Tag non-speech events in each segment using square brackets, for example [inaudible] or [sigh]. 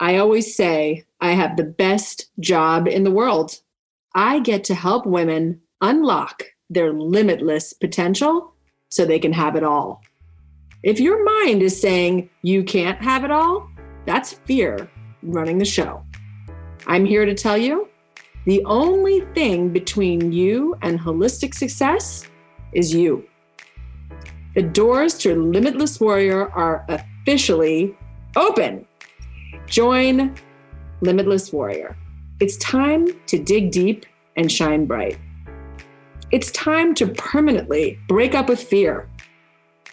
I always say I have the best job in the world. I get to help women unlock their limitless potential so they can have it all. If your mind is saying you can't have it all, that's fear running the show. I'm here to tell you the only thing between you and holistic success is you. The doors to Limitless Warrior are officially open. Join Limitless Warrior. It's time to dig deep and shine bright. It's time to permanently break up with fear.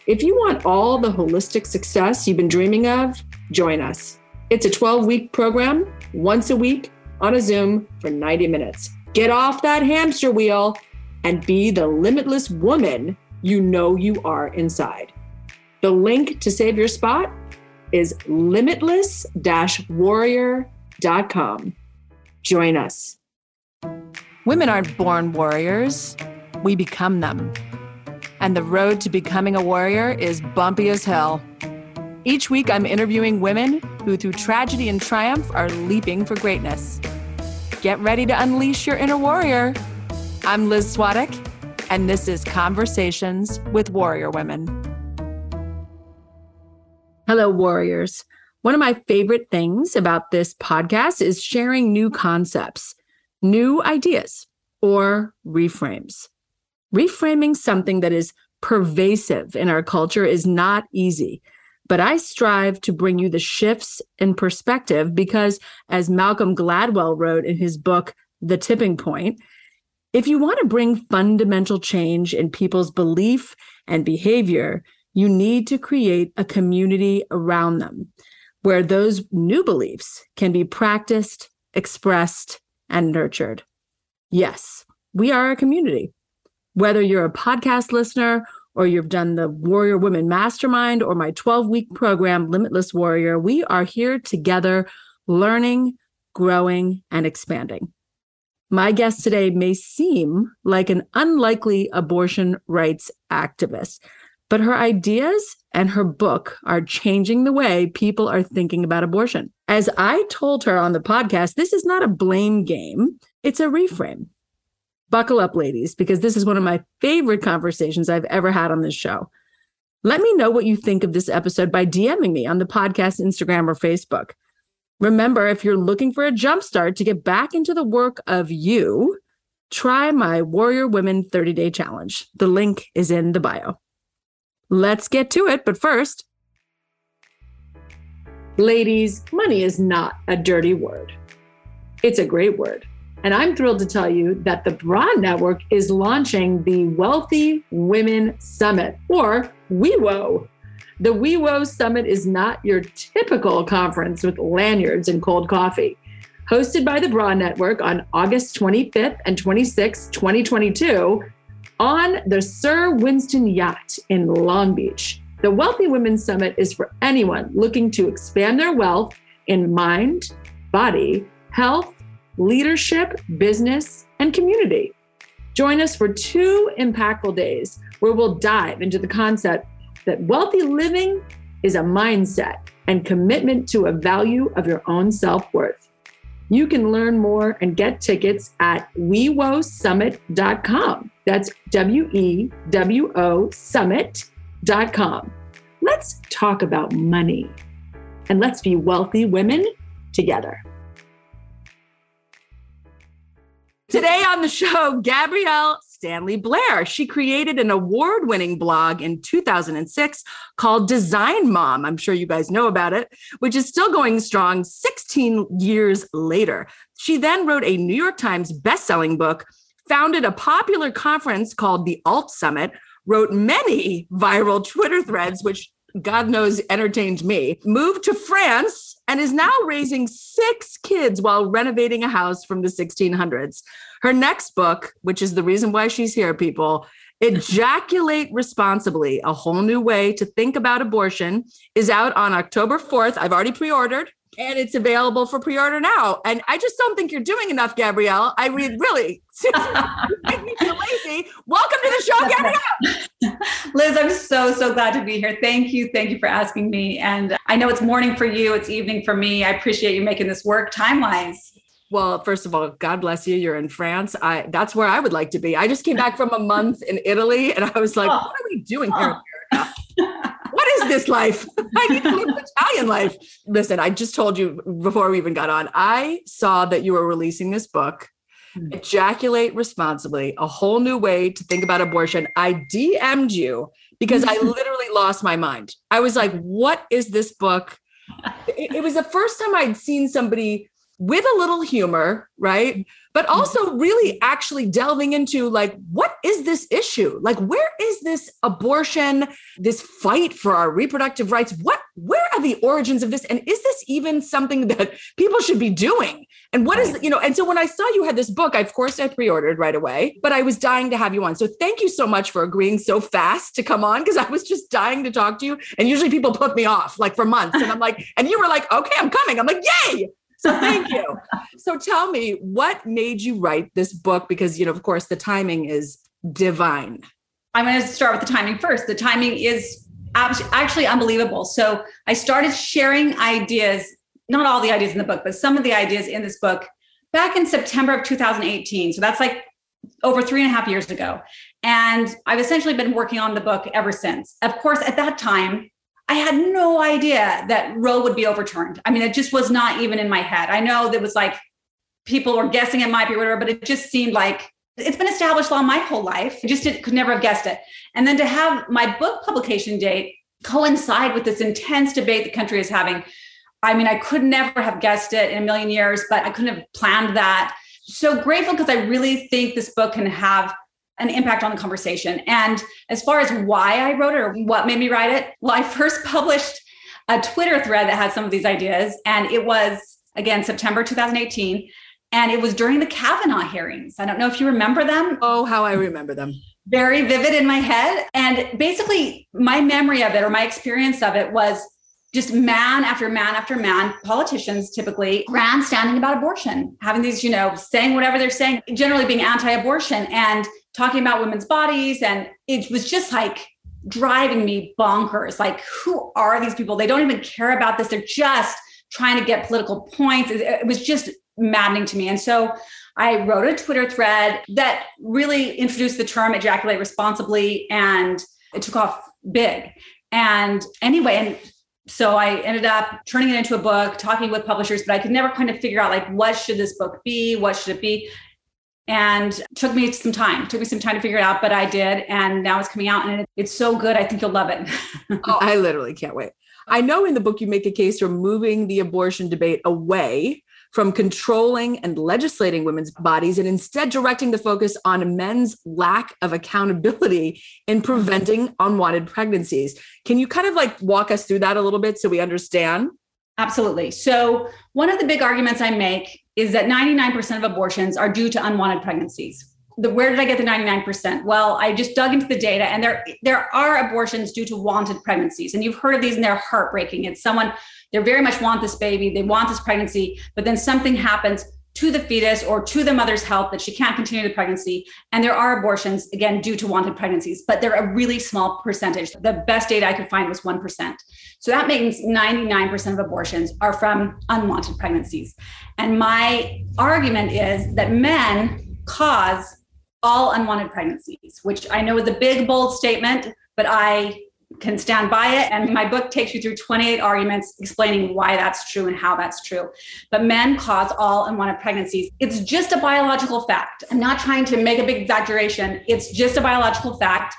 If you want all the holistic success you've been dreaming of, join us. It's a 12 week program, once a week on a Zoom for 90 minutes. Get off that hamster wheel and be the limitless woman you know you are inside. The link to save your spot is limitless warrior.com. Join us. Women aren't born warriors, we become them. And the road to becoming a warrior is bumpy as hell. Each week, I'm interviewing women who, through tragedy and triumph, are leaping for greatness. Get ready to unleash your inner warrior. I'm Liz Swadek, and this is Conversations with Warrior Women. Hello, warriors. One of my favorite things about this podcast is sharing new concepts, new ideas, or reframes. Reframing something that is pervasive in our culture is not easy, but I strive to bring you the shifts in perspective because, as Malcolm Gladwell wrote in his book, The Tipping Point, if you want to bring fundamental change in people's belief and behavior, you need to create a community around them where those new beliefs can be practiced, expressed, and nurtured. Yes, we are a community. Whether you're a podcast listener or you've done the Warrior Women Mastermind or my 12 week program, Limitless Warrior, we are here together learning, growing, and expanding. My guest today may seem like an unlikely abortion rights activist, but her ideas and her book are changing the way people are thinking about abortion. As I told her on the podcast, this is not a blame game, it's a reframe. Buckle up, ladies, because this is one of my favorite conversations I've ever had on this show. Let me know what you think of this episode by DMing me on the podcast Instagram or Facebook. Remember, if you're looking for a jumpstart to get back into the work of you, try my Warrior Women 30 Day Challenge. The link is in the bio. Let's get to it. But first, ladies, money is not a dirty word, it's a great word. And I'm thrilled to tell you that the Broad Network is launching the Wealthy Women Summit, or WeWo. The WeWo Summit is not your typical conference with lanyards and cold coffee. Hosted by the Broad Network on August 25th and 26th, 2022, on the Sir Winston Yacht in Long Beach. The Wealthy Women Summit is for anyone looking to expand their wealth in mind, body, health, leadership, business, and community. Join us for two impactful days where we'll dive into the concept that wealthy living is a mindset and commitment to a value of your own self worth. You can learn more and get tickets at wewosummit.com. That's W E W O summit.com. Let's talk about money and let's be wealthy women together. Today on the show, Gabrielle Stanley Blair. She created an award winning blog in 2006 called Design Mom. I'm sure you guys know about it, which is still going strong 16 years later. She then wrote a New York Times best-selling book, founded a popular conference called the Alt Summit, wrote many viral Twitter threads, which God knows entertained me, moved to France and is now raising six kids while renovating a house from the 1600s. Her next book, which is the reason why she's here, people, Ejaculate Responsibly, a whole new way to think about abortion, is out on October 4th. I've already pre ordered and it's available for pre-order now. And I just don't think you're doing enough, Gabrielle. I read [laughs] really [laughs] make me feel lazy. Welcome to the show, Gabrielle. [laughs] Liz, I'm so so glad to be here. Thank you, thank you for asking me. And I know it's morning for you, it's evening for me. I appreciate you making this work time wise. Well, first of all, God bless you. You're in France. I that's where I would like to be. I just came back from a month in Italy, and I was like, oh. "What are we doing here?" What is this life? [laughs] I need to live Italian life. Listen, I just told you before we even got on. I saw that you were releasing this book, mm-hmm. Ejaculate Responsibly: A Whole New Way to Think About Abortion. I DM'd you because I [laughs] literally lost my mind. I was like, "What is this book?" It, it was the first time I'd seen somebody with a little humor, right? But mm-hmm. also really actually delving into like, what is this issue? Like, where is this abortion, this fight for our reproductive rights? What, where are the origins of this? And is this even something [laughs] that people should be doing? And what is, you know, and so when I saw you had this book, I, of course I pre-ordered right away, but I was dying to have you on. So thank you so much for agreeing so fast to come on because I was just dying to talk to you. And usually people put me off like for months. And I'm like, and you were like, okay, I'm coming. I'm like, yay. So thank you. so tell me, what made you write this book? Because, you know, of course, the timing is divine. I'm going to start with the timing first. The timing is actually unbelievable. So I started sharing ideas, not all the ideas in the book, but some of the ideas in this book back in September of 2018. So that's like over three and a half years ago. And I've essentially been working on the book ever since. Of course, at that time, I had no idea that Roe would be overturned. I mean, it just was not even in my head. I know there was like people were guessing it might be whatever, but it just seemed like it's been established law my whole life. I just did, could never have guessed it. And then to have my book publication date coincide with this intense debate the country is having. I mean, I could never have guessed it in a million years, but I couldn't have planned that. So grateful because I really think this book can have an impact on the conversation. And as far as why I wrote it or what made me write it, well, I [laughs] first published a Twitter thread that had some of these ideas. And it was, again, September 2018. And it was during the Kavanaugh hearings. I don't know if you remember them. Oh, how I remember them. Very vivid in my head. And basically, my memory of it or my experience of it was just man after man after man, politicians typically grandstanding about abortion, having these, you know, saying whatever they're saying, generally being anti abortion. And talking about women's bodies. And it was just like driving me bonkers. Like, who are these people? They don't even care about this. They're just trying to get political points. It, was just maddening to me. And so I wrote a Twitter thread that really introduced the term ejaculate responsibly and it took off big. And anyway, and so I ended up turning it into a book, talking with publishers, but I could never kind of figure out like what should this book be? What should it be? And took me some time took me some time to figure it out but i did and now it's coming out and it's so good i think you'll love it. Oh, [laughs] i literally can't wait. I know in the book you make a case for moving the abortion debate away from controlling and legislating women's bodies and instead directing the focus on men's lack of accountability in preventing unwanted pregnancies. Can you kind of like walk us through that a little bit so we understand? Absolutely. So, one of the big arguments I make is that 99% of abortions are due to unwanted pregnancies. The, where did I get the 99%? Well, I just dug into the data and there there are abortions due to wanted pregnancies. And you've heard of these and they're heartbreaking. It's someone they very much want this baby, they want this pregnancy, but then something happens to the fetus or to the mother's health that she can't continue the pregnancy. And there are abortions, again, due to wanted pregnancies, but they're a really small percentage. The best data I could find was 1%. So that means 99% of abortions are from unwanted pregnancies. And my argument is that men cause all unwanted pregnancies, which I know is a big, bold statement, but I can stand by it. And my book takes you through 28 arguments explaining why that's true and how that's true. But men cause all unwanted pregnancies. It's just a biological fact. I'm not trying to make a big exaggeration. It's just a biological fact.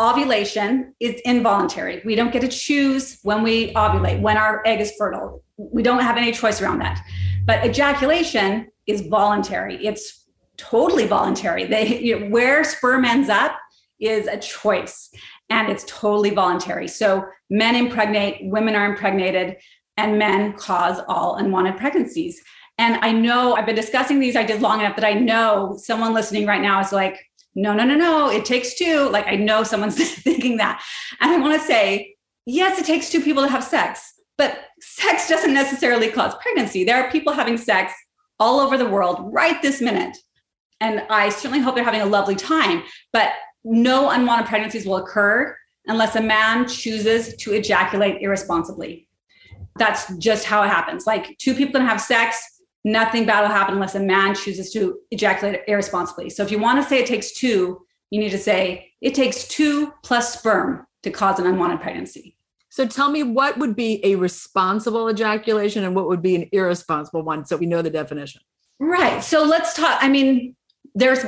Ovulation is involuntary. We don't get to choose when we ovulate, when our egg is fertile. We don't have any choice around that. But ejaculation is voluntary. It's totally voluntary. They you know, where sperm ends up is a choice and it's totally voluntary. So men impregnate, women are impregnated, and men cause all unwanted pregnancies. And I know I've been discussing these ideas long enough that I know someone listening right now is like, no, no, no, no, it takes two. Like I know someone's [laughs] thinking that. And I want to say, yes, it takes two people to have sex, but sex doesn't necessarily cause pregnancy. There are people having sex all over the world right this minute. And I certainly hope they're having a lovely time, but no unwanted pregnancies will occur unless a man chooses to ejaculate irresponsibly. That's just how it happens. Like two people can have sex, nothing bad will happen unless a man chooses to ejaculate irresponsibly. So if you want to say it takes two, you need to say it takes two plus sperm to cause an unwanted pregnancy. So tell me what would be a responsible ejaculation and what would be an irresponsible one so we know the definition. Right. So let's talk I mean there's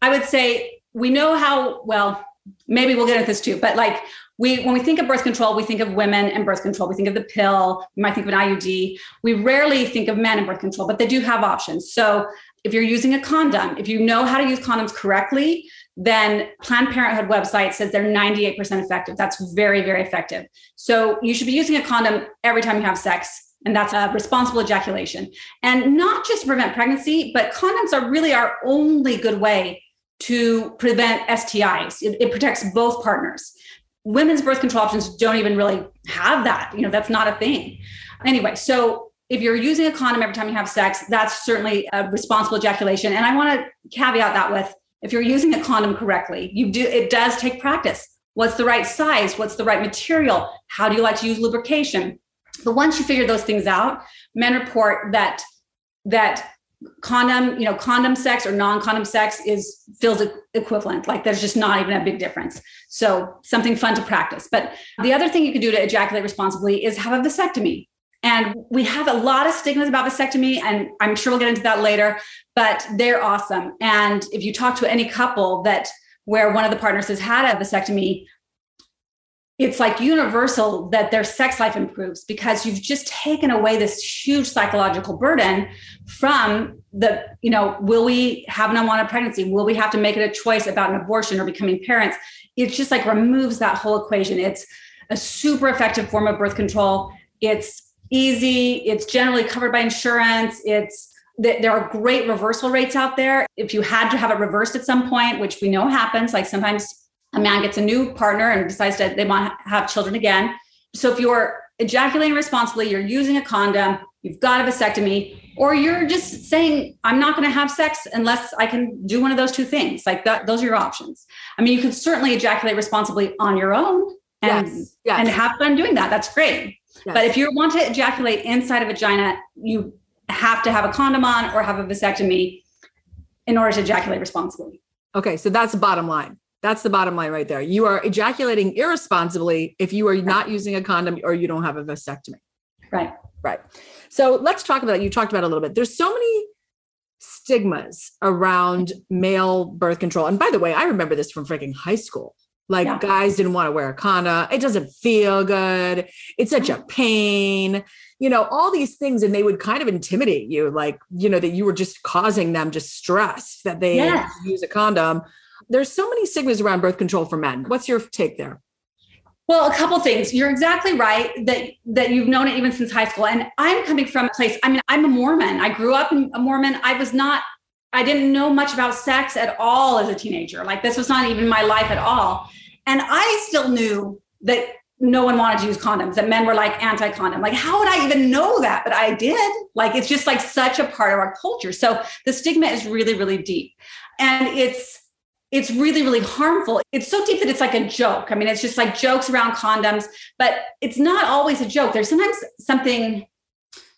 I would say we know how well maybe we'll get into this too but like we when we think of birth control we think of women and birth control. We think of the pill we might think of an iud we rarely think of men and birth control but they do have options. So if you're using a condom if you know how to use condoms correctly then planned parenthood website says they're 98% effective. That's very very effective. So you should be using a condom every time you have sex and that's a responsible ejaculation. And not just to prevent pregnancy but condoms are really our only good way to prevent STIs. It, it, protects both partners. Women's birth control options don't even really have that. You know, that's not a thing. Anyway, so if you're using a condom every time you have sex, that's certainly a responsible ejaculation. And I want to caveat that with if you're using a condom correctly, you do it does take practice. What's the right size? What's the right material? How do you like to use lubrication? But once you figure those things out, men report that that condom you know condom sex or non-condom sex is feels equivalent. Like there's just not even a big difference. So something fun to practice. But the other thing you can do to ejaculate responsibly is have a vasectomy. And we have a lot of stigmas about vasectomy and i'm sure we'll get into that later but they're awesome. And if you talk to any couple that where one of the partners has had a vasectomy it's like universal that their sex life improves because you've just taken away this huge psychological burden from the you know will we have an unwanted pregnancy? Will we have to make it a choice about an abortion or becoming parents? It just like removes that whole equation. It's a super effective form of birth control. It's easy. It's generally covered by insurance. It's there are great reversal rates out there. If you had to have it reversed at some point which we know happens like sometimes a man gets a new partner and decides that they want to have children again. So if you're ejaculating responsibly, you're using a condom, you've got a vasectomy, or you're just saying, I'm not going to have sex unless I can do one of those two things. Like that, those are your options. I mean, you can certainly ejaculate responsibly on your own and, yes, yes. and have fun doing that. That's great. Yes. But if you want to ejaculate inside a vagina, you have to have a condom on or have a vasectomy in order to ejaculate responsibly. Okay, so that's the bottom line. That's the bottom line right there. You are ejaculating irresponsibly if you are not using a condom or you don't have a vasectomy. Right. Right. So let's talk about You talked about a little bit. There's so many stigmas around male birth control. And by the way, I remember this from freaking high school. Like yeah. guys didn't want to wear a condom. It doesn't feel good. It's such a pain. You know, all these things. And they would kind of intimidate you, like, you know, that you were just causing them just stress that they yes. use a condom there's so many stigmas around birth control for men. What's your take there? Well, a couple things. You're exactly right that that you've known it even since high school. And I'm coming from a place. I mean, I'm a Mormon. I grew up a Mormon. I was not. I didn't know much about sex at all as a teenager. Like this was not even my life at all. And I still knew that no one wanted to use condoms. That men were like anti-condom. Like how would I even know that? But I did. Like it's just like such a part of our culture. So the stigma is really, really deep, and it's it's really, really harmful. It's so deep that it's like a joke. I mean, it's just like jokes around condoms, but it's not always a joke. There's sometimes something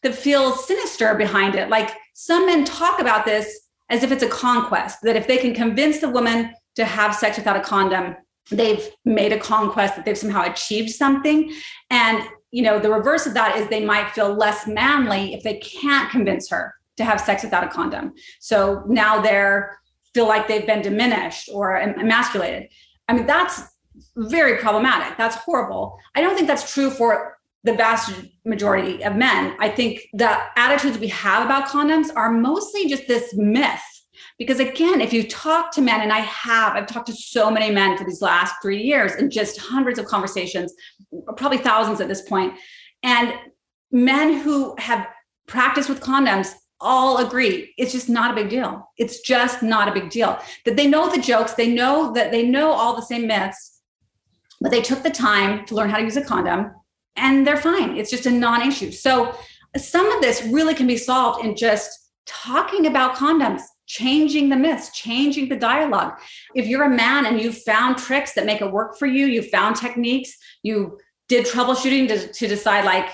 that feels sinister behind it. Like some men talk about this as if it's a conquest, that if they can convince the woman to have sex without a condom, they've made a conquest, that they've somehow achieved something. And you know, the reverse of that is they might feel less manly if they can't convince her to have sex without a condom. So now they're feel like they've been diminished or emasculated. I mean, that's very problematic. That's horrible. I don't think that's true for the vast majority of men. I think the attitudes we have about condoms are mostly just this myth. Because again, if you talk to men, and I have, I've talked to so many men for these last three years and just hundreds of conversations, probably thousands at this point, and men who have practiced with condoms all agree it's just not a big deal. It's just not a big deal. That they know the jokes, they know that they know all the same myths, but they took the time to learn how to use a condom and they're fine. It's just a non issue. So some of this really can be solved in just talking about condoms, changing the myths, changing the dialogue. If you're a man and you found tricks that make it work for you, you found techniques, you did troubleshooting to, to decide, like,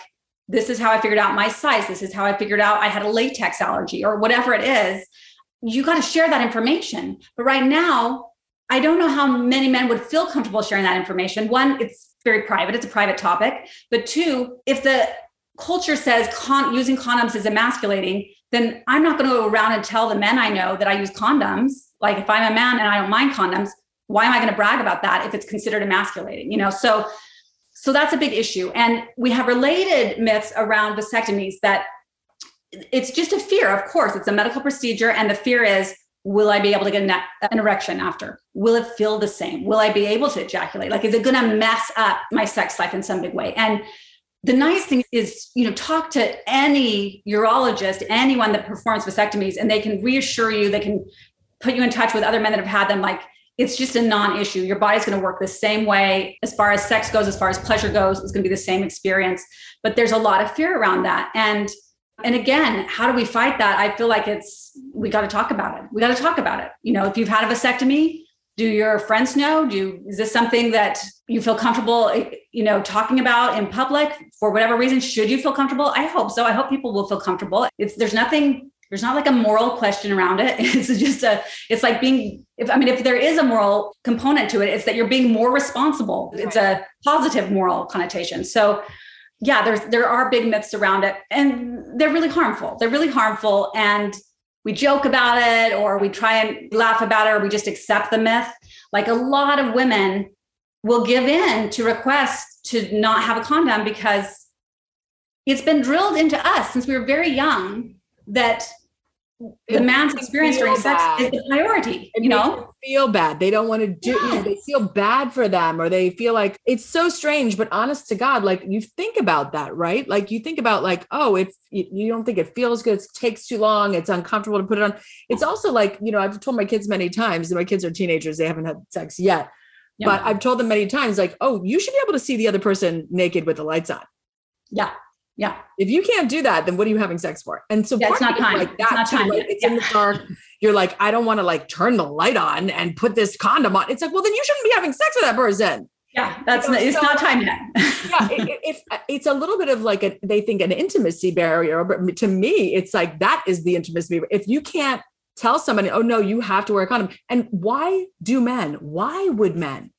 this is how I figured out my size, this is how I figured out I had a latex allergy, or whatever it is, you got to share that information. But right now, I don't know how many men would feel comfortable sharing that information. One, it's very private, it's a private topic. But two, if the culture says con- using condoms is emasculating, then I'm not going to go around and tell the men I know that I use condoms. Like if I'm a man and I don't mind condoms, why am I going to brag about that if it's considered emasculating? You know, so so that's a big issue. And we have related myths around vasectomies that it's just a fear. Of course, it's a medical procedure, and the fear is will I be able to get an, erection after? Will it feel the same? Will I be able to ejaculate? Like, is it going to mess up my sex life in some big way? And the nice thing is, you know, talk to any urologist, anyone that performs vasectomies, and they can reassure you, they can put you in touch with other men that have had them. Like, it's just a non-issue. Your body's going to work the same way as far as sex goes, as far as pleasure goes. It's going to be the same experience. But there's a lot of fear around that. And and again, how do we fight that? I feel like it's we got to talk about it. We got to talk about it. You know, if you've had a vasectomy, do your friends know? Do you, is this something that you feel comfortable, eh, you know, talking about in public for whatever reason? Should you feel comfortable? I hope so. I hope people will feel comfortable. It's there's nothing there's not like a moral question around it. [laughs] It's just a, it's like being, if I mean, if there is a moral component to it, it's that you're being more responsible. It's a positive moral connotation. So yeah, there's there are big myths around it and they're really harmful. They're really harmful. And we joke about it or we try and laugh about it or we just accept the myth. Like a lot of women will give in to requests to not have a condom because it's been drilled into us since we were very young that the man's experience during sex is the priority it you know? feel bad. They don't want to do yes. you know, they feel bad for them or they feel like it's so strange but honest to god like you think about that right? Like you think about like oh if you don't think it feels good it takes too long it's uncomfortable to put it on. It's also like you know i've told my kids many times my kids are teenagers they haven't had sex yet yeah. but i've told them many times like oh you should be able to see the other person naked with the lights on. Yeah yeah. If you can't do that, then what are you having sex for? And so yeah, it's not time. like that it's too, right? It's yeah. in the dark. You're like, I don't want to like turn the light on and put this condom on. It's like, well, then you shouldn't be having sex with that person. Yeah, that's you know, not, it's so, not time yet. yeah, it, it, uh, it's a little bit of like a they think an intimacy barrier, but to me, it's like that is the intimacy. Barrier. If you can't tell somebody, oh no, you have to wear a condom, and why do men? Why would men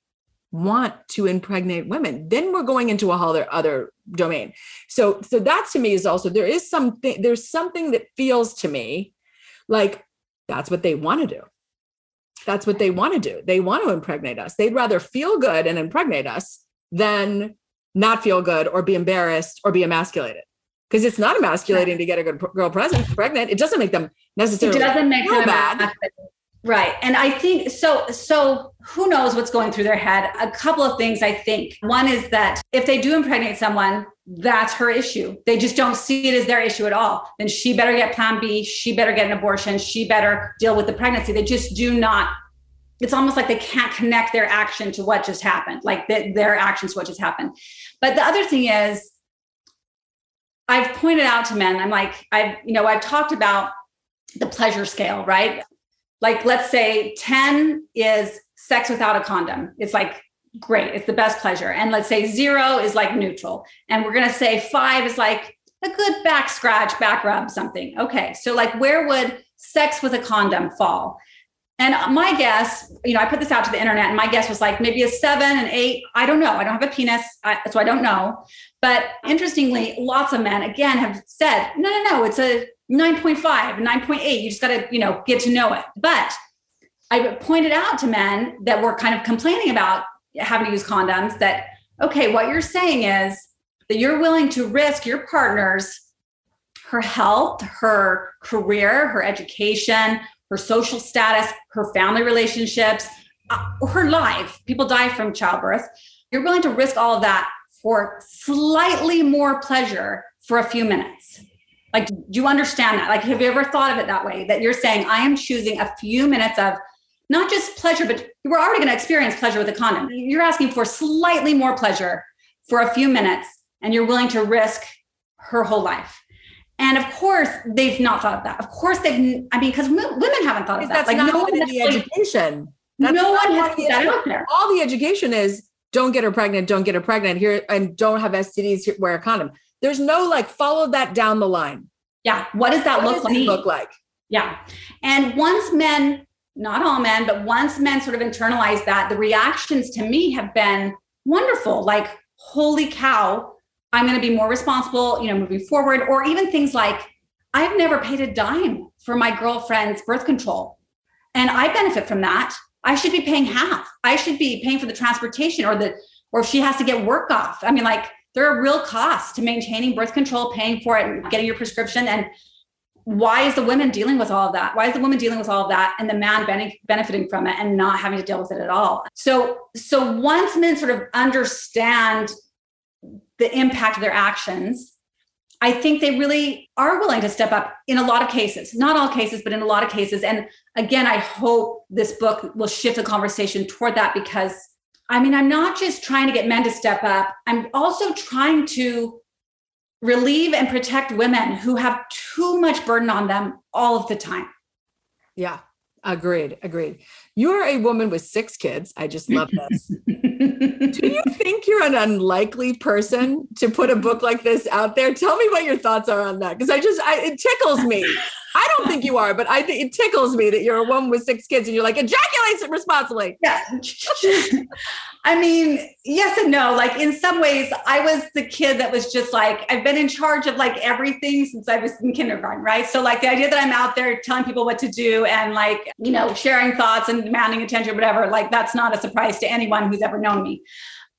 want to impregnate women then we're going into a whole other, other domain. So so that to me is also there is something there's something that feels to me like that's what they want to do. That's what they want to do. They want to impregnate us. They'd rather feel good and impregnate us than not feel good or be embarrassed or be emasculated. Because it's not emasculating to get a good girl present pregnant. It doesn't make them necessarily it doesn't make them bad Right. And I think so. So who knows what's going through their head? A couple of things I think. One is that if they do impregnate someone, that's her issue. They just don't see it as their issue at all. Then she better get plan B. She better get an abortion. She better deal with the pregnancy. They just do not. It's almost like they can't connect their action to what just happened, like the, their actions to what just happened. But the other thing is, I've pointed out to men, I'm like, I've, you know, I've talked about the pleasure scale, right? Like let's say 10 is sex without a condom. It's like great it's the best pleasure. And let's say zero is like neutral. And we're going to say five is like a good back scratch back rub something. Okay so like where would sex with a condom fall? And my guess you know i put this out to the internet and my guess was like maybe a seven and eight. I don't know. I don't have a penis I, so i don't know. But interestingly lots of men again have said no no no it's a 9.5, 9.8. You just got to, you know, get to know it. But I pointed out to men that were kind of complaining about having to use condoms that, okay, what you're saying is that you're willing to risk your partner's her health, her career, her education, her social status, her family relationships, uh, her life. People die from childbirth. You're willing to risk all of that for slightly more pleasure for a few minutes Like, do you understand that? Like, have you ever thought of it that way? That you're saying, I am choosing a few minutes of not just pleasure, but we're already going to experience pleasure with a condom. You're asking for slightly more pleasure for a few minutes, and you're willing to risk her whole life. And of course, they've not thought of that. Of course, they've. I mean, because women haven't thought of that. That's like not no one in the education. That's no one has put that out there. All the education is don't get her pregnant, don't get her pregnant here, and don't have STDs. Wear a condom. There's no like follow that down the line. Yeah. What does that what look does like? Look like. Yeah. And once men, not all men, but once men sort of internalize that, the reactions to me have been wonderful. Like, holy cow, I'm going to be more responsible, you know, moving forward. Or even things like, I've never paid a dime for my girlfriend's birth control. And I benefit from that. I should be paying half. I should be paying for the transportation or the, or if she has to get work off. I mean, like there are real costs to maintaining birth control, paying for it, and getting your prescription. And why is the woman dealing with all of that? Why is the woman dealing with all of that and the man benefiting from it and not having to deal with it at all? So, so once men sort of understand the impact of their actions, I think they really are willing to step up in a lot of cases, not all cases, but in a lot of cases. And again, I hope this book will shift the conversation toward that because I mean, I'm not just trying to get men to step up, I'm also trying to relieve and protect women who have too much burden on them all of the time. Yeah, agreed. Agreed. You're a woman with six kids. I just love this. [laughs] Do you think you're an unlikely person to put a book like this out there? Tell me what your thoughts are on that. Because I just, I, it tickles me. I don't think you are, but I think it tickles me that you're a woman with six kids and you're like, ejaculate responsibly. Yeah. [laughs] I mean, yes and no. Like in some ways, I was the kid that was just like, I've been in charge of like everything since I was in kindergarten, right? So, like the idea that I'm out there telling people what to do and like, you know, sharing thoughts and demanding attention, whatever, like that's not a surprise to anyone who's ever known me.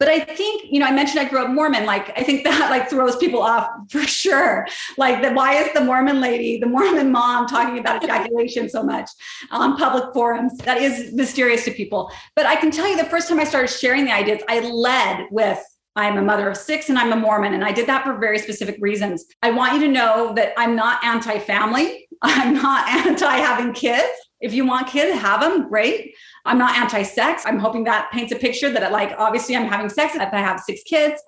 But I think, you know, I mentioned I grew up Mormon. Like, I think [laughs] that like throws people off for sure. Like, the, why is the Mormon lady, the Mormon mom, talking about ejaculation so much on public forums? That is mysterious to people. But I can tell you, the first time I started sharing the ideas, I led with I'm a mother of six and I'm a Mormon. And I did that for very specific reasons. I want you to know that I'm not anti family. I'm not [laughs] anti having kids. If you want kids, have them, great. I'm not anti-sex. I'm hoping that paints a picture that like obviously I'm having sex if I have six kids.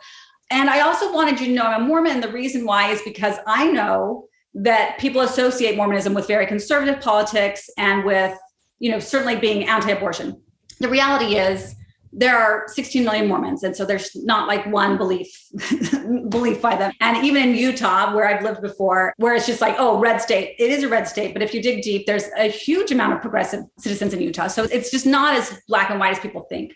And I also wanted you to know I'm a Mormon. The reason why is because I know that people associate Mormonism with very conservative politics and with, you know, certainly being anti-abortion. The reality is there are 16 million Mormons, and so there's not like one belief [laughs] belief by them. And even in Utah, where I've lived before, where it's just like, oh, red state, it is a red state. But if you dig deep, there's a huge amount of progressive citizens in Utah. So it's just not as black and white as people think.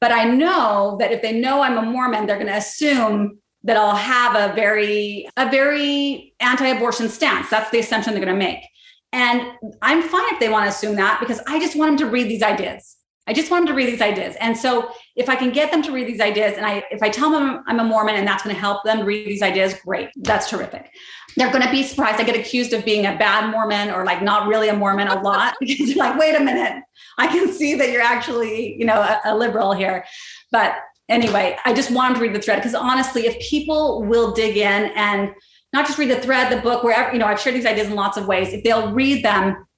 But I know that if they know I'm a Mormon, they're going to assume that I'll have a very a very anti-abortion stance. That's the assumption they're going to make. And I'm fine if they want to assume that because I just want them to read these ideas. I just want them to read these ideas. And so if I can get them to read these ideas and I if I tell them I'm a Mormon and that's going to help them read these ideas, great. That's terrific. They're going to be surprised. I get accused of being a bad Mormon or like not really a Mormon a lot [laughs] because you're like, wait a minute, I can see that you're actually, you know, a, a liberal here. But anyway, I just want them to read the thread because honestly, if people will dig in and not just read the thread, the book, wherever, you know, I've shared these ideas in lots of ways. If they'll read them,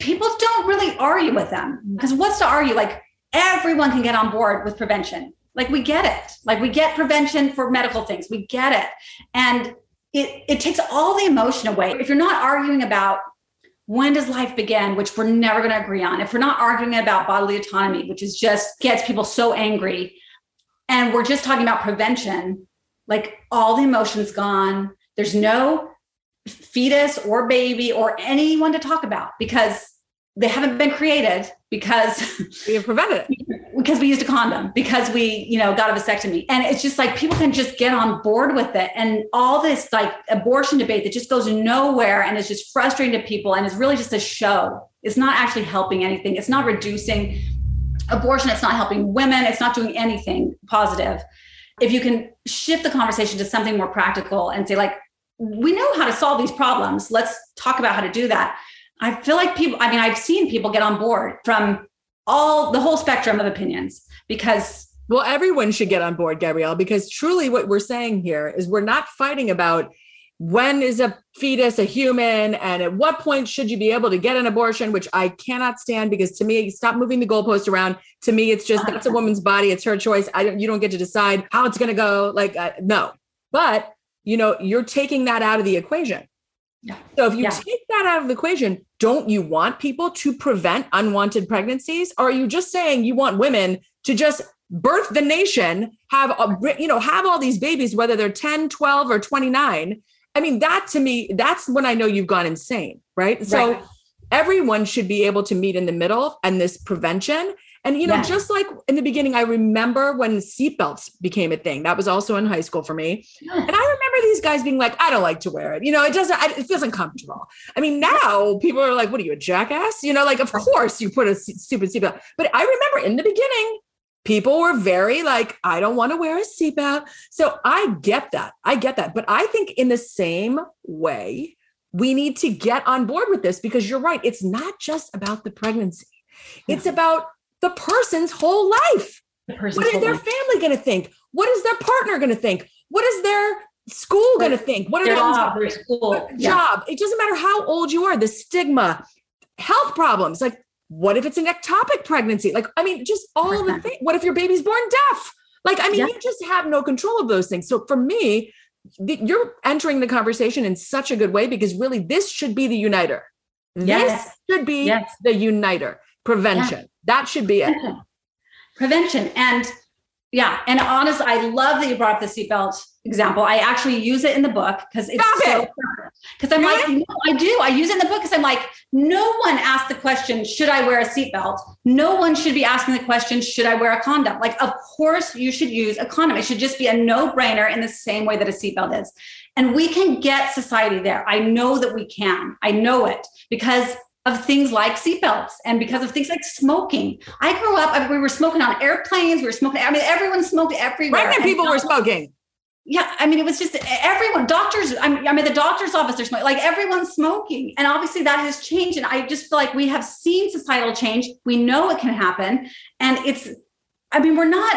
people don't really argue with them mm-hmm. because what's to argue? Like everyone can get on board with prevention. Like we get it. Like we get prevention for medical things. We get it. And it, it takes all the emotion away. If you're not arguing about when does life begin, which we're never going to agree on, if we're not arguing about bodily autonomy, which is just gets people so angry, and we're just talking about prevention, like all the emotions gone. There's no fetus or baby or anyone to talk about because they haven't been created because we have prevented it. [laughs] because we used a condom because we you know got a vasectomy. And it's just like people can just get on board with it. And all this like abortion debate that just goes nowhere and is just frustrating to people and it's really just a show. It's not actually helping anything. It's not reducing abortion. It's not helping women. It's not doing anything positive. If you can shift the conversation to something more practical and say like we know how to solve these problems. Let's talk about how to do that I feel like people, I mean, I've seen people get on board from all the whole spectrum of opinions because. Well, everyone should get on board, Gabrielle, because truly what we're saying here is we're not fighting about when is a fetus a human and at what point should you be able to get an abortion which i cannot stand because to me stop moving the goalpost around to me it's just that's a woman's body it's her choice i don't you don't get to decide how it's going to go like uh, no but you know you're taking that out of the equation Yeah. so if you Yeah. take that out of the equation don't you want people to prevent unwanted pregnancies? Or are you just saying you want women to just birth the nation have a, you know have all these babies whether they're 10 12 or 29 i mean that to me that's when i know you've gone insane right? So Right. everyone should be able to meet in the middle and this prevention and you know Yeah. just like in the beginning i remember when seatbelts became a thing that was also in high school for me and I remember these guys being like, I don't like to wear it. You know, it doesn't, I- it feels uncomfortable. I mean, now people are like, what are you, a jackass? You know, like, of course you put a stupid seatbelt. But I remember in the beginning, people were very like, I don't want to wear a seatbelt. So I get that. I get that. But I think in the same way, we need to get on board with this because you're right. It's not just about the pregnancy, it's about the person's whole life. The person's What is their life. family going to think? What is their partner going to think? What is their school going to think? What are job, their school. Yeah. job? It doesn't matter how old you are, the stigma, health problems. Like, what if it's an ectopic pregnancy? Like, I mean, just all the things. What if your baby's born deaf? Like, I mean, Yeah. you just have no control of those things. So for me, th- you're entering the conversation in such a good way because really this should be the uniter. Yes. This should be Yes. the uniter. Prevention. That should be it. Prevention. And yeah, and honest, I love that you brought up the seatbelt example. I actually use it in the book because it's Stop so because I'm Really? like, no, I do. I use it in the book because I'm like, no one asked the question, should I wear a seatbelt? No one should be asking the question, should I wear a condom? Like, of course you should use a condom. It should just be a no-brainer in the same way that a seatbelt is. And we can get society there. I know that we can. I know it because of things like seatbelts and because of things like smoking. I grew up, I- we were smoking on airplanes, we were smoking, I mean, everyone smoked everywhere. Pregnant people were smoking. yeah, I mean, it was just everyone, doctors, I mean, I'm at the doctor's office, they're smoking, like everyone's smoking. And obviously that has changed. And I just feel like we have seen societal change. We know it can happen. And it's, I mean, we're not,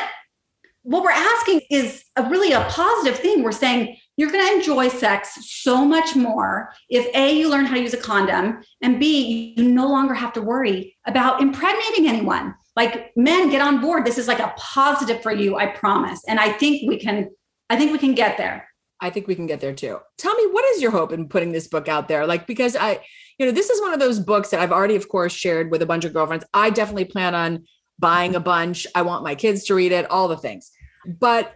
what we're asking is a really a positive thing. We're saying you're going to enjoy sex so much more if A, you learn how to use a condom, and B, you no longer have to worry about impregnating anyone. Like men, get on board. This is like a positive for you, I promise. And I think we can I think we can get there. I think we can get there too. Tell me, what is your hope in putting this book out there? Like, because I, you know, this is one of those books that I've already, of course, shared with a bunch of girlfriends. I definitely plan on buying a bunch. I want my kids to read it, all the things. But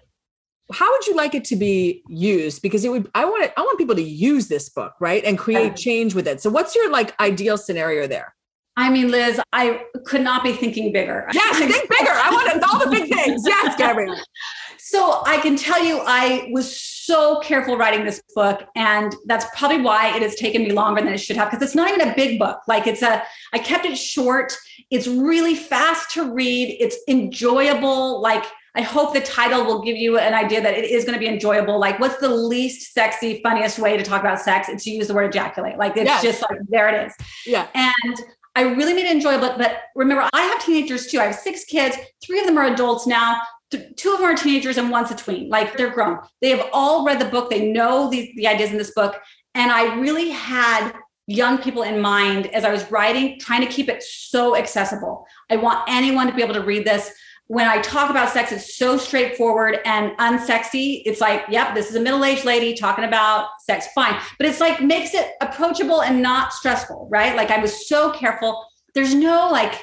how would you like it to be used? Because it would, I want it, I want people to use this book, right? And create change with it. So what's your like ideal scenario there? I mean, Liz, I could not be thinking bigger. [laughs] Yes, think bigger. I want all the big things. Yes, Gabrielle. [laughs] So I can tell you, I was so careful writing this book, and that's probably why it has taken me longer than it should have. Because it's not even a big book. Like it's a, I kept it short. It's really fast to read. It's enjoyable. Like I hope the title will give you an idea that it is going to be enjoyable. Like, what's the least sexy, funniest way to talk about sex? It's to use the word ejaculate. Like it's Yes. just like there it is. Yeah. And I really made it enjoyable. But remember, I have teenagers too. I have six kids. Three of them are adults now. Two of them are teenagers and one's a tween. Like they're grown. They have all read the book. They know the, the ideas in this book. And I really had young people in mind as I was writing, trying to keep it so accessible. I want anyone to be able to read this. When I talk about sex, it's so straightforward and unsexy. It's like, yep, this is a middle aged lady talking about sex, fine. But it's like makes it approachable and not stressful, right? Like I was so careful. There's no like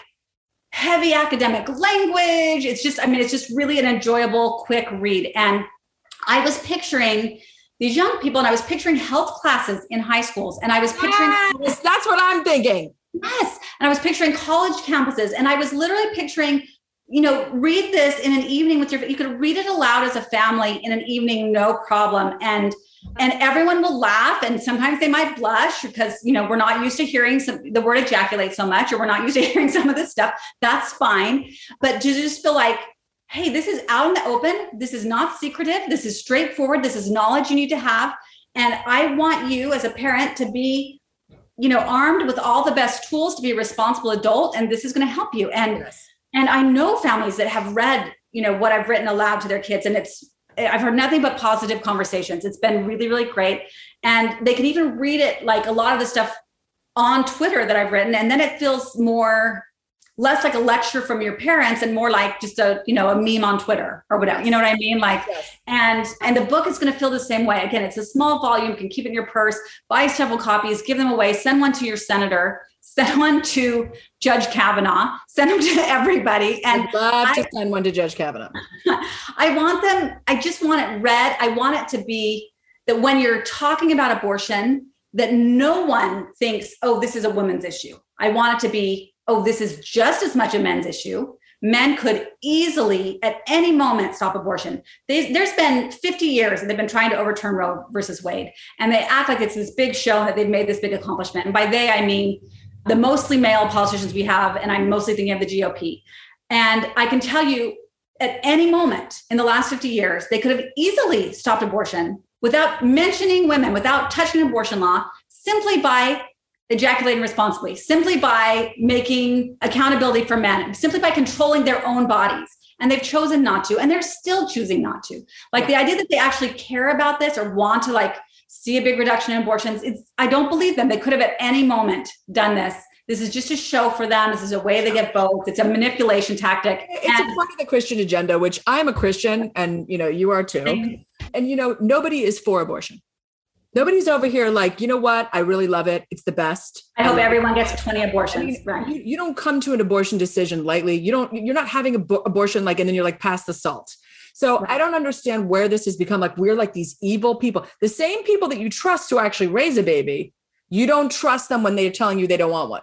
heavy academic language. It's just, I mean, it's just really an enjoyable, quick read. And I was picturing these young people and I was picturing health classes in high schools. And I was picturing Yes, that's what I'm thinking. Yes. And I was picturing college campuses and I was literally picturing, you know, read this in an evening with your you could read it aloud as a family in an evening no problem. And and everyone will laugh and sometimes they might blush because you know we're not used to hearing some the word ejaculate so much or we're not used to [laughs] hearing some of this stuff. That's fine. But to just feel like hey this is out in the open. This is not secretive. This is straightforward. This is knowledge you need to have. And i want you as a parent to be you know armed with all the best tools to be a responsible adult. And this is going to help you. And Yes. And i know families that have read you know what i've written aloud to their kids and it's I've heard nothing but positive conversations. It's been really, really great. And they can even read it like a lot of the stuff on Twitter that I've written. And then it feels more less like a lecture from your parents and more like just a you know a meme on twitter or whatever you know what i mean like yes. and and the book is going to feel the same way again it's a small volume you can keep it in your purse buy several copies give them away send one to your senator send one to Judge Kavanaugh, send them to everybody. And I'd love I, to send one to Judge Kavanaugh. [laughs] I want them, I just want it read. I want it to be that when you're talking about abortion, that no one thinks, oh, this is a woman's issue. I want it to be, oh, this is just as much a men's issue. Men could easily, at any moment, stop abortion. They, there's been 50 years that they've been trying to overturn Roe versus Wade, and they act like it's this big show that they've made this big accomplishment. And by they, I mean the mostly male politicians we have, and I'm mostly thinking of the GOP. And I can tell you at any moment in the last 50 years, they could have easily stopped abortion without mentioning women, without touching abortion law, simply by ejaculating responsibly, simply by making accountability for men, simply by controlling their own bodies. And they've chosen not to, and they're still choosing not to. Like the idea that they actually care about this or want to like see a big reduction in abortions. It's I don't believe them. They could have at any moment done this. This is just a show for them. This is a way they get both. It's a manipulation tactic. It's and- a part of the Christian agenda, which I'm a Christian, and you know you are too. And you know nobody is for abortion. Nobody's over here like, you know what? I really love it. It's the best. I hope everyone gets 20 abortions. I mean, right. You, you, don't come to an abortion decision lightly. You don't, you're not having an abortion like, and then you're like, pass the salt. So right. I don't understand where this has become like we're like these evil people. The same people that you trust to actually raise a baby, you don't trust them when they're telling you they don't want one.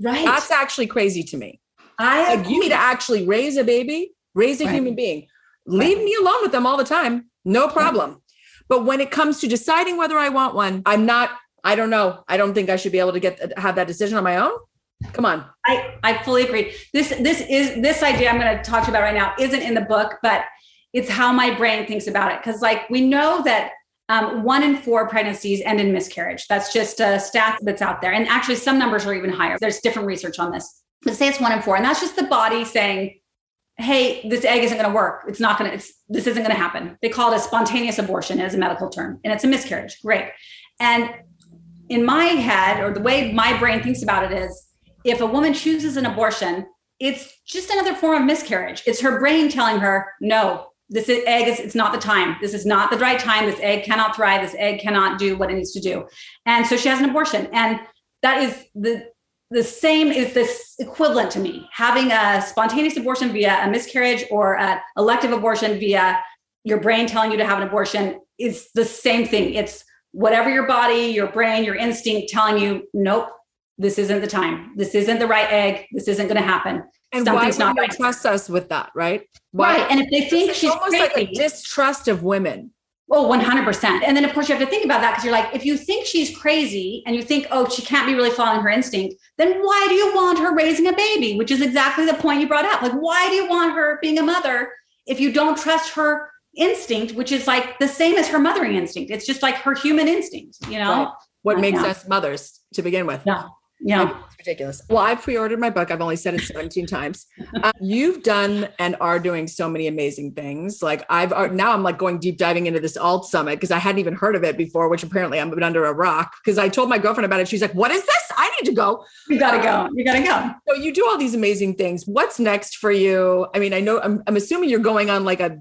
Right. That's actually crazy to me. I like you need to actually raise a baby, raise a right. human being. Leave right. me alone with them all the time. No problem. But when it comes to deciding whether I want one, I'm not I don't know. I don't think I should be able to get have that decision on my own. Come on. I, I fully agree. This this is this idea I'm going to talk to you about right now isn't in the book, but it's how my brain thinks about it. Because, like, we know that um, one in four pregnancies end in miscarriage. That's just a stat that's out there. And actually, some numbers are even higher. There's different research on this. But say it's one in four. And that's just the body saying, hey, this egg isn't going to work. It's not going to, this isn't going to happen. They call it a spontaneous abortion as a medical term, and it's a miscarriage. Great. And in my head, or the way my brain thinks about it is if a woman chooses an abortion, it's just another form of miscarriage. It's her brain telling her, no, this egg is it's not the time. This is not the right time. This egg cannot thrive. This egg cannot do what it needs to do. And so she has an abortion. And that is the the same is this equivalent to me. Having a spontaneous abortion via a miscarriage or an elective abortion via your brain telling you to have an abortion is the same thing. It's whatever your body your brain your instinct telling you nope this isn't the time. This isn't the right egg. This isn't going to happen and why would right. trust us with that, right? Why? Right. And if they think she's almost crazy, like a distrust of women. Oh, 100%. And then, of course, you have to think about that because you're like, if you think she's crazy and you think, oh, she can't be really following her instinct, then why do you want her raising a baby? Which is exactly the point you brought up. Like, why do you want her being a mother if you don't trust her instinct, which is like the same as her mothering instinct? It's just like her human instinct, you know? Right. What makes us mothers to begin with? Yeah. Yeah. It's ridiculous. Well, I've pre-ordered my book. I've only said it 17 [laughs] times. Uh, you've done and are doing so many amazing things. Like I've uh, now I'm like going deep diving into this alt summit because I hadn't even heard of it before, which apparently I'm under a rock because I told my girlfriend about it. She's like, what is this? I need to go. You gotta go. You gotta go. So you do all these amazing things. What's next for you? I mean, I know I'm, I'm assuming you're going on like a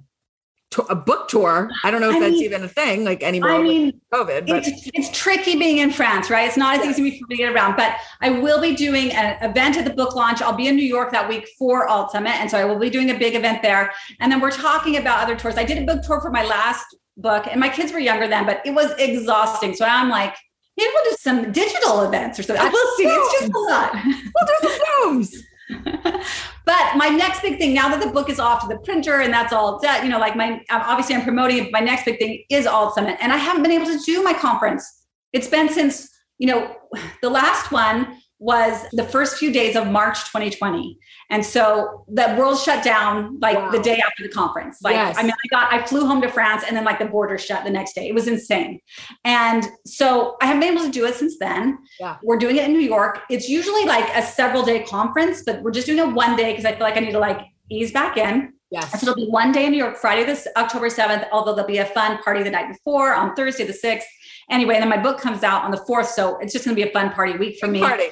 a book tour. I don't know if I that's mean, even a thing like anymore. I mean, COVID. But. It's, it's tricky being in France, right? It's not as yes. easy for me to get around. But I will be doing an event at the book launch. I'll be in New York that week for Alt Summit, and so I will be doing a big event there. And then we're talking about other tours. I did a book tour for my last book, and my kids were younger then, but it was exhausting. So I'm like, maybe we'll do some digital events or something. We'll see. It's just a lot. We'll do some Zooms. But my next big thing now that the book is off to the printer and that's all set, you know, like my obviously I'm promoting it. My next big thing is Alt Summit, and I haven't been able to do my conference. It's been since you know the last one was the first few days of March 2020. And so the world shut down like wow. the day after the conference. Like, yes. I mean, I got, I flew home to France and then like the border shut the next day. It was insane. And so I haven't been able to do it since then. Yeah. We're doing it in New York. It's usually like a several day conference, but we're just doing it one day because I feel like I need to like ease back in. Yes. So it'll be one day in New York, Friday this October 7th, although there'll be a fun party the night before on Thursday the 6th. Anyway, and then my book comes out on the 4th. So it's just gonna be a fun party week for me. Party.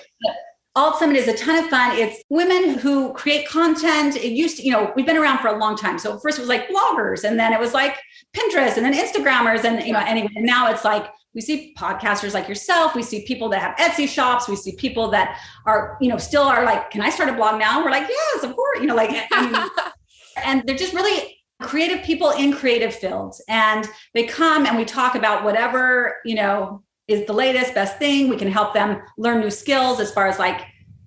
Alt Summit is a ton of fun. It's women who create content. It used to, you know, we've been around for a long time. So first it was like bloggers, and then it was like Pinterest, and then Instagrammers, and you know, anyway, and now it's like we see podcasters like yourself. We see people that have Etsy shops. We see people that are, you know, still are like, can I start a blog now? We're like, yes, of course. You know, like, [laughs] mean, and they're just really creative people in creative fields, and they come and we talk about whatever you know is the latest best thing. We can help them learn new skills as far as like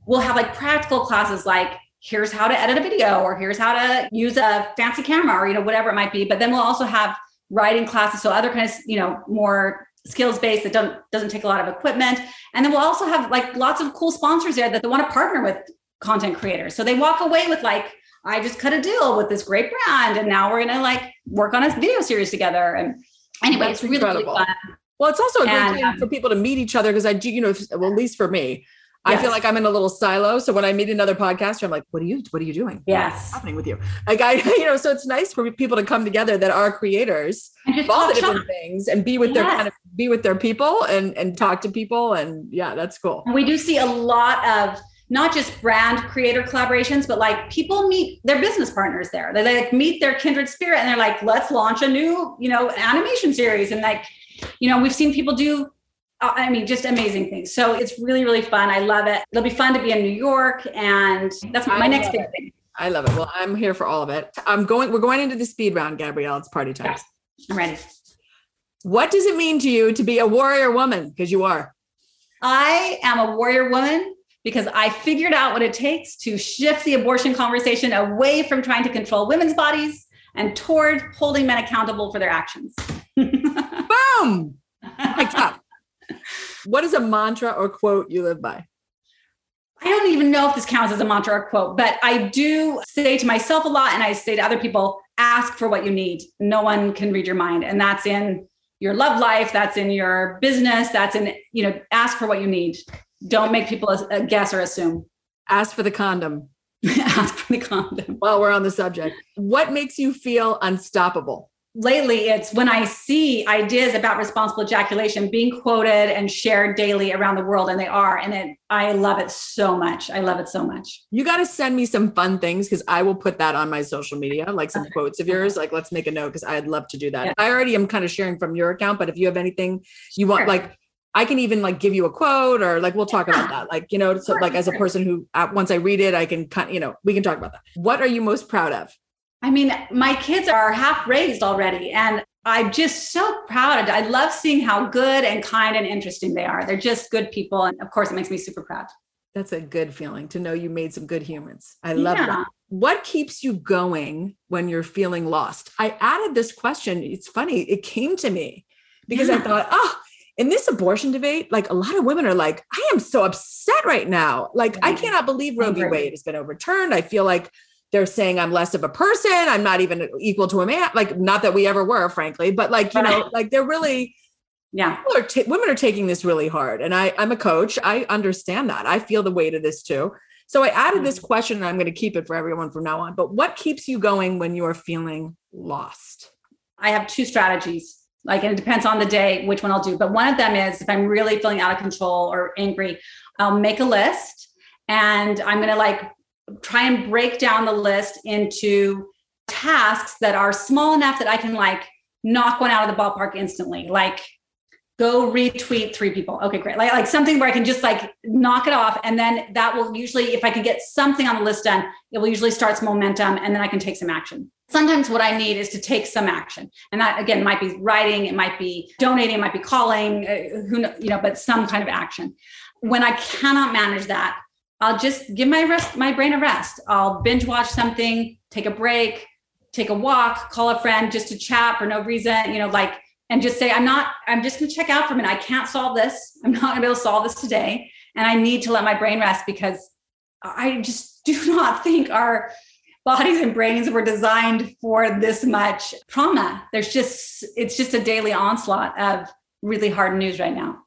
we'll have like practical classes like here's how to edit a video or here's how to use a fancy camera or you know whatever it might be. But then we'll also have writing classes so other kinds of you know more skills based that don't doesn't take a lot of equipment. And then we'll also have like lots of cool sponsors there that they want to partner with content creators. So they walk away with like i just cut a deal with this great brand and now we're gonna like work on a video series together and anyway That's it's really, really fun Well, it's also a great And, thing um, for people to meet each other because I do, you know, well, at least for me, I feel like I'm in a little silo. So when I meet another podcaster, I'm like, what are you, what are you doing? Yes. What's happening with you? Like I, [laughs] you know, so it's nice for people to come together that are creators and just of all the different things and be with their kind of be with their people and and talk to people. And yeah, that's cool. We do see a lot of not just brand creator collaborations, but like people meet their business partners there. They like meet their kindred spirit and they're like, let's launch a new, you know, animation series. And like, you know, we've seen people do, uh, I mean, just amazing things. So it's really, really fun. I love it. It'll be fun to be in New York. And that's my I next big it. thing. I love it. Well, I'm here for all of it. I'm going, we're going into the speed round, Gabrielle. It's party time. Yes. I'm ready. What does it mean to you to be a warrior woman? Because you are. I am a warrior woman because I figured out what it takes to shift the abortion conversation away from trying to control women's bodies and toward holding men accountable for their actions. [laughs] Boom. Mic'd [laughs] up. What is a mantra or quote you live by? I don't even know if this counts as a mantra or quote, but I do say to myself a lot and I say to other people ask for what you need. No one can read your mind. And that's in your love life, that's in your business, that's in, you know, ask for what you need. Don't make people uh, guess or assume. Ask for the condom. [laughs] ask for the condom. While we're on the subject, what makes you feel unstoppable? lately it's when I see ideas about responsible ejaculation being quoted and shared daily around the world, and they are, and it I love it so much. I love it so much. You got to send me some fun things because I will put that on my social media, like some Okay. quotes of yours. Like, let's make a note because I'd love to do that. Yeah. I already am kind of sharing from your account, but if you have anything you want, like, I can even like give you a quote or like we'll talk about that. Like, you know, so like as a person who uh, once I read it, I can kind you know, we can talk about that. What are you most proud of? I mean, my kids are half raised already, and I'm just so proud. I love seeing how good and kind and interesting they are. They're just good people, and of course, it makes me super proud. That's a good feeling to know you made some good humans. I love Yeah. that. What keeps you going when you're feeling lost? I added this question. It's funny. It came to me because I thought, oh, in this abortion debate, like a lot of women are like, I am so upset right now. Like, I cannot believe Roe v. Wade has been overturned. I feel like they're saying I'm less of a person. I'm not even equal to a man. Like, not that we ever were, frankly, but like, you know, like they're really Yeah, are ta- women are taking this really hard and I, i'm a coach i understand that i feel the weight of this too so i added this mm-hmm. question and i'm going to keep it for everyone from now on but what keeps you going when you are feeling lost I have two strategies. Like, and it depends on the day which one I'll do. But one of them is if I'm really feeling out of control or angry, I'll make a list and I'm going to like try and break down the list into tasks that are small enough that I can like knock one out of the ballpark instantly. Like, go retweet three people. Okay, great. Like, like something where I can just like knock it off. And then that will usually, if I can get something on the list done, it will usually start some momentum and then I can take some action. Sometimes what I need is to take some action. And that again might be writing, it might be donating, it might be calling, uh, who know, you know, but some kind of action. When I cannot manage that, I'll just give my rest, my brain a rest. I'll binge watch something, take a break, take a walk, call a friend just to chat for no reason, you know, like, and just say, I'm not, I'm just gonna check out for a minute. I can't solve this. I'm not gonna be able to solve this today. And I need to let my brain rest because I just do [laughs] not think our bodies and brains were designed for this much trauma. There's just, it's just a daily onslaught of really hard news right now.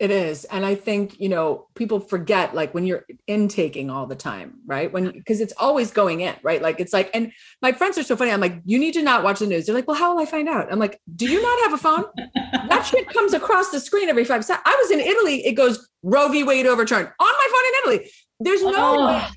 It is. And I think, you know, people forget like when you're intaking all the time, right? When, because it's always going in, right? Like it's like, and my friends are so funny. I'm like, you need to not watch the news. They're like, well, how will I find out? I'm like, do you not have a phone? [laughs] that shit comes across the screen every five seconds. I was in Italy. It goes Roe v. Wade overturned on my phone in Italy. There's no oh.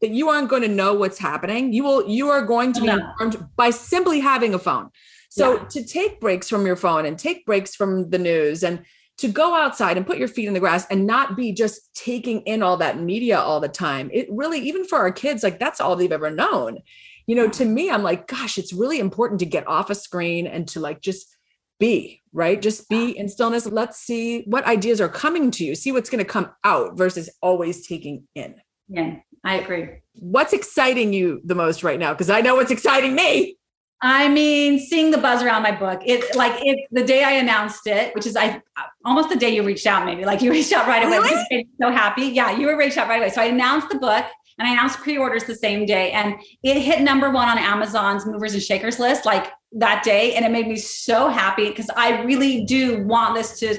That you aren't going to know what's happening. You will, you are going to be informed by simply having a phone. So yeah. to take breaks from your phone and take breaks from the news and, to go outside and put your feet in the grass and not be just taking in all that media all the time. It really, even for our kids, like that's all they've ever known. You know, to me, I'm like, gosh, it's really important to get off a screen and to like just be, right? Just be in stillness. Let's see what ideas are coming to you, see what's going to come out versus always taking in. Yeah, I agree. What's exciting you the most right now? Because I know what's exciting me. I mean, seeing the buzz around my book. It like it the day I announced it, which is I almost the day you reached out, maybe like you [laughs] reached out right away. Really? So happy. Yeah, you were reached out right away. So I announced the book and I announced pre-orders the same day. And it hit number one on Amazon's movers and shakers list like that day. And it made me so happy because I really do want this to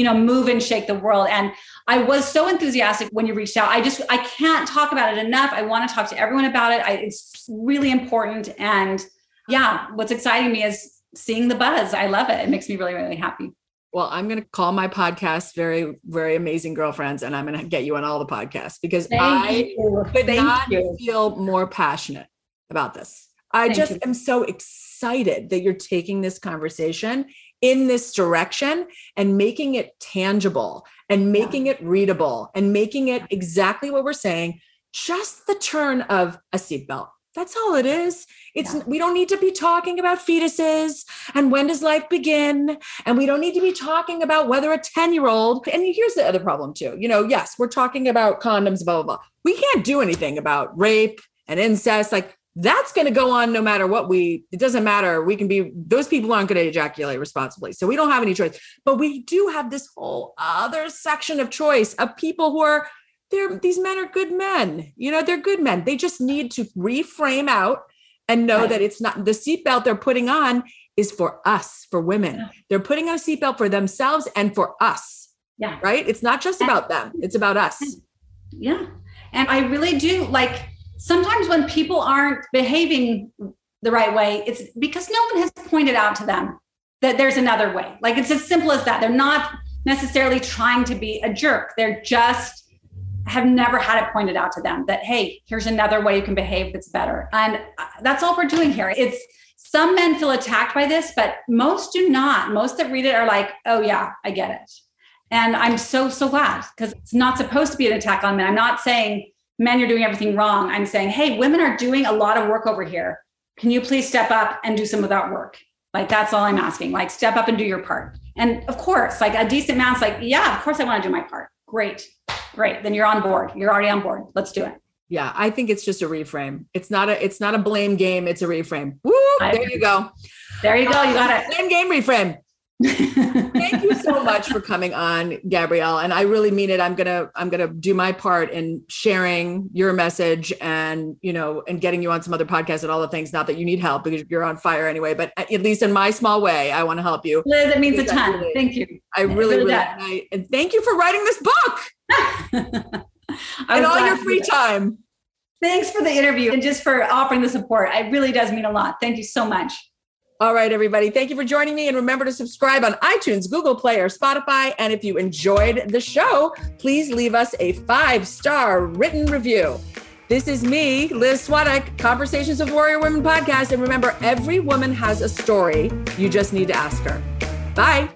you know move and shake the world and i was so enthusiastic when you reached out i just i can't talk about it enough i want to talk to everyone about it I, it's really important and yeah, what's exciting me is seeing the buzz. I love it. It makes me really, really happy. Well, I'm going to call my podcast very, very amazing girlfriends, and I'm going to get you on all the podcasts because Thank I you. could Thank not you. feel more passionate about this. I Thank just you. am so excited that you're taking this conversation in this direction and making it tangible and making yeah. it readable and making it exactly what we're saying just the turn of a seatbelt that's all it is. It's yeah. we don't need to be talking about fetuses and when does life begin and we don't need to be talking about whether a 10-year-old and here's the other problem too. You know, yes, we're talking about condoms blah blah blah. We can't do anything about rape and incest like that's going to go on no matter what we it doesn't matter we can be those people aren't going to ejaculate responsibly so we don't have any choice but we do have this whole other section of choice of people who are they're these men are good men. You know, they're good men. They just need to reframe out and know that it's not the seatbelt they're putting on is for us, for women. They're putting on a seatbelt for themselves and for us. Yeah. Right? It's not just about them, it's about us. Yeah. And I really do like sometimes when people aren't behaving the right way, it's because no one has pointed out to them that there's another way. Like it's as simple as that. They're not necessarily trying to be a jerk. They're just have never had it pointed out to them that, hey, here's another way you can behave that's better. And uh, that's all we're doing here. It's some men feel attacked by this, but most do not. Most that read it are like, oh, yeah, I get it. And I'm so, so glad because it's not supposed to be an attack on men. I'm not saying men, you're doing everything wrong. I'm saying, hey, women are doing a lot of work over here. Can you please step up and do some of that work? Like, that's all I'm asking. Like, step up and do your part. And of course, like a decent man's like, yeah, of course I want to do my part. Great. Great. Then you're on board. You're already on board. Let's do it. Yeah, I think it's just a reframe. It's not a it's not a blame game, it's a reframe. Woo! There you go. There you go. You got it. Blame game reframe. Thank you so much for coming on, Gabrielle. And I really mean it. I'm gonna I'm gonna do my part in sharing your message and you know and getting you on some other podcasts and all the things. Not that you need help because you're on fire anyway, but at least in my small way, I want to help you. Liz, it means a ton. Really, thank you. I really, really, really and thank you for writing this book [laughs] and all your free time. Thanks for the interview and just for offering the support. It really does mean a lot. Thank you so much. All right, everybody. Thank you for joining me. And remember to subscribe on iTunes, Google Play, or Spotify. And if you enjoyed the show, please leave us a five star written review. This is me, Liz Swadek, Conversations of Warrior Women podcast. And remember, every woman has a story. You just need to ask her. Bye.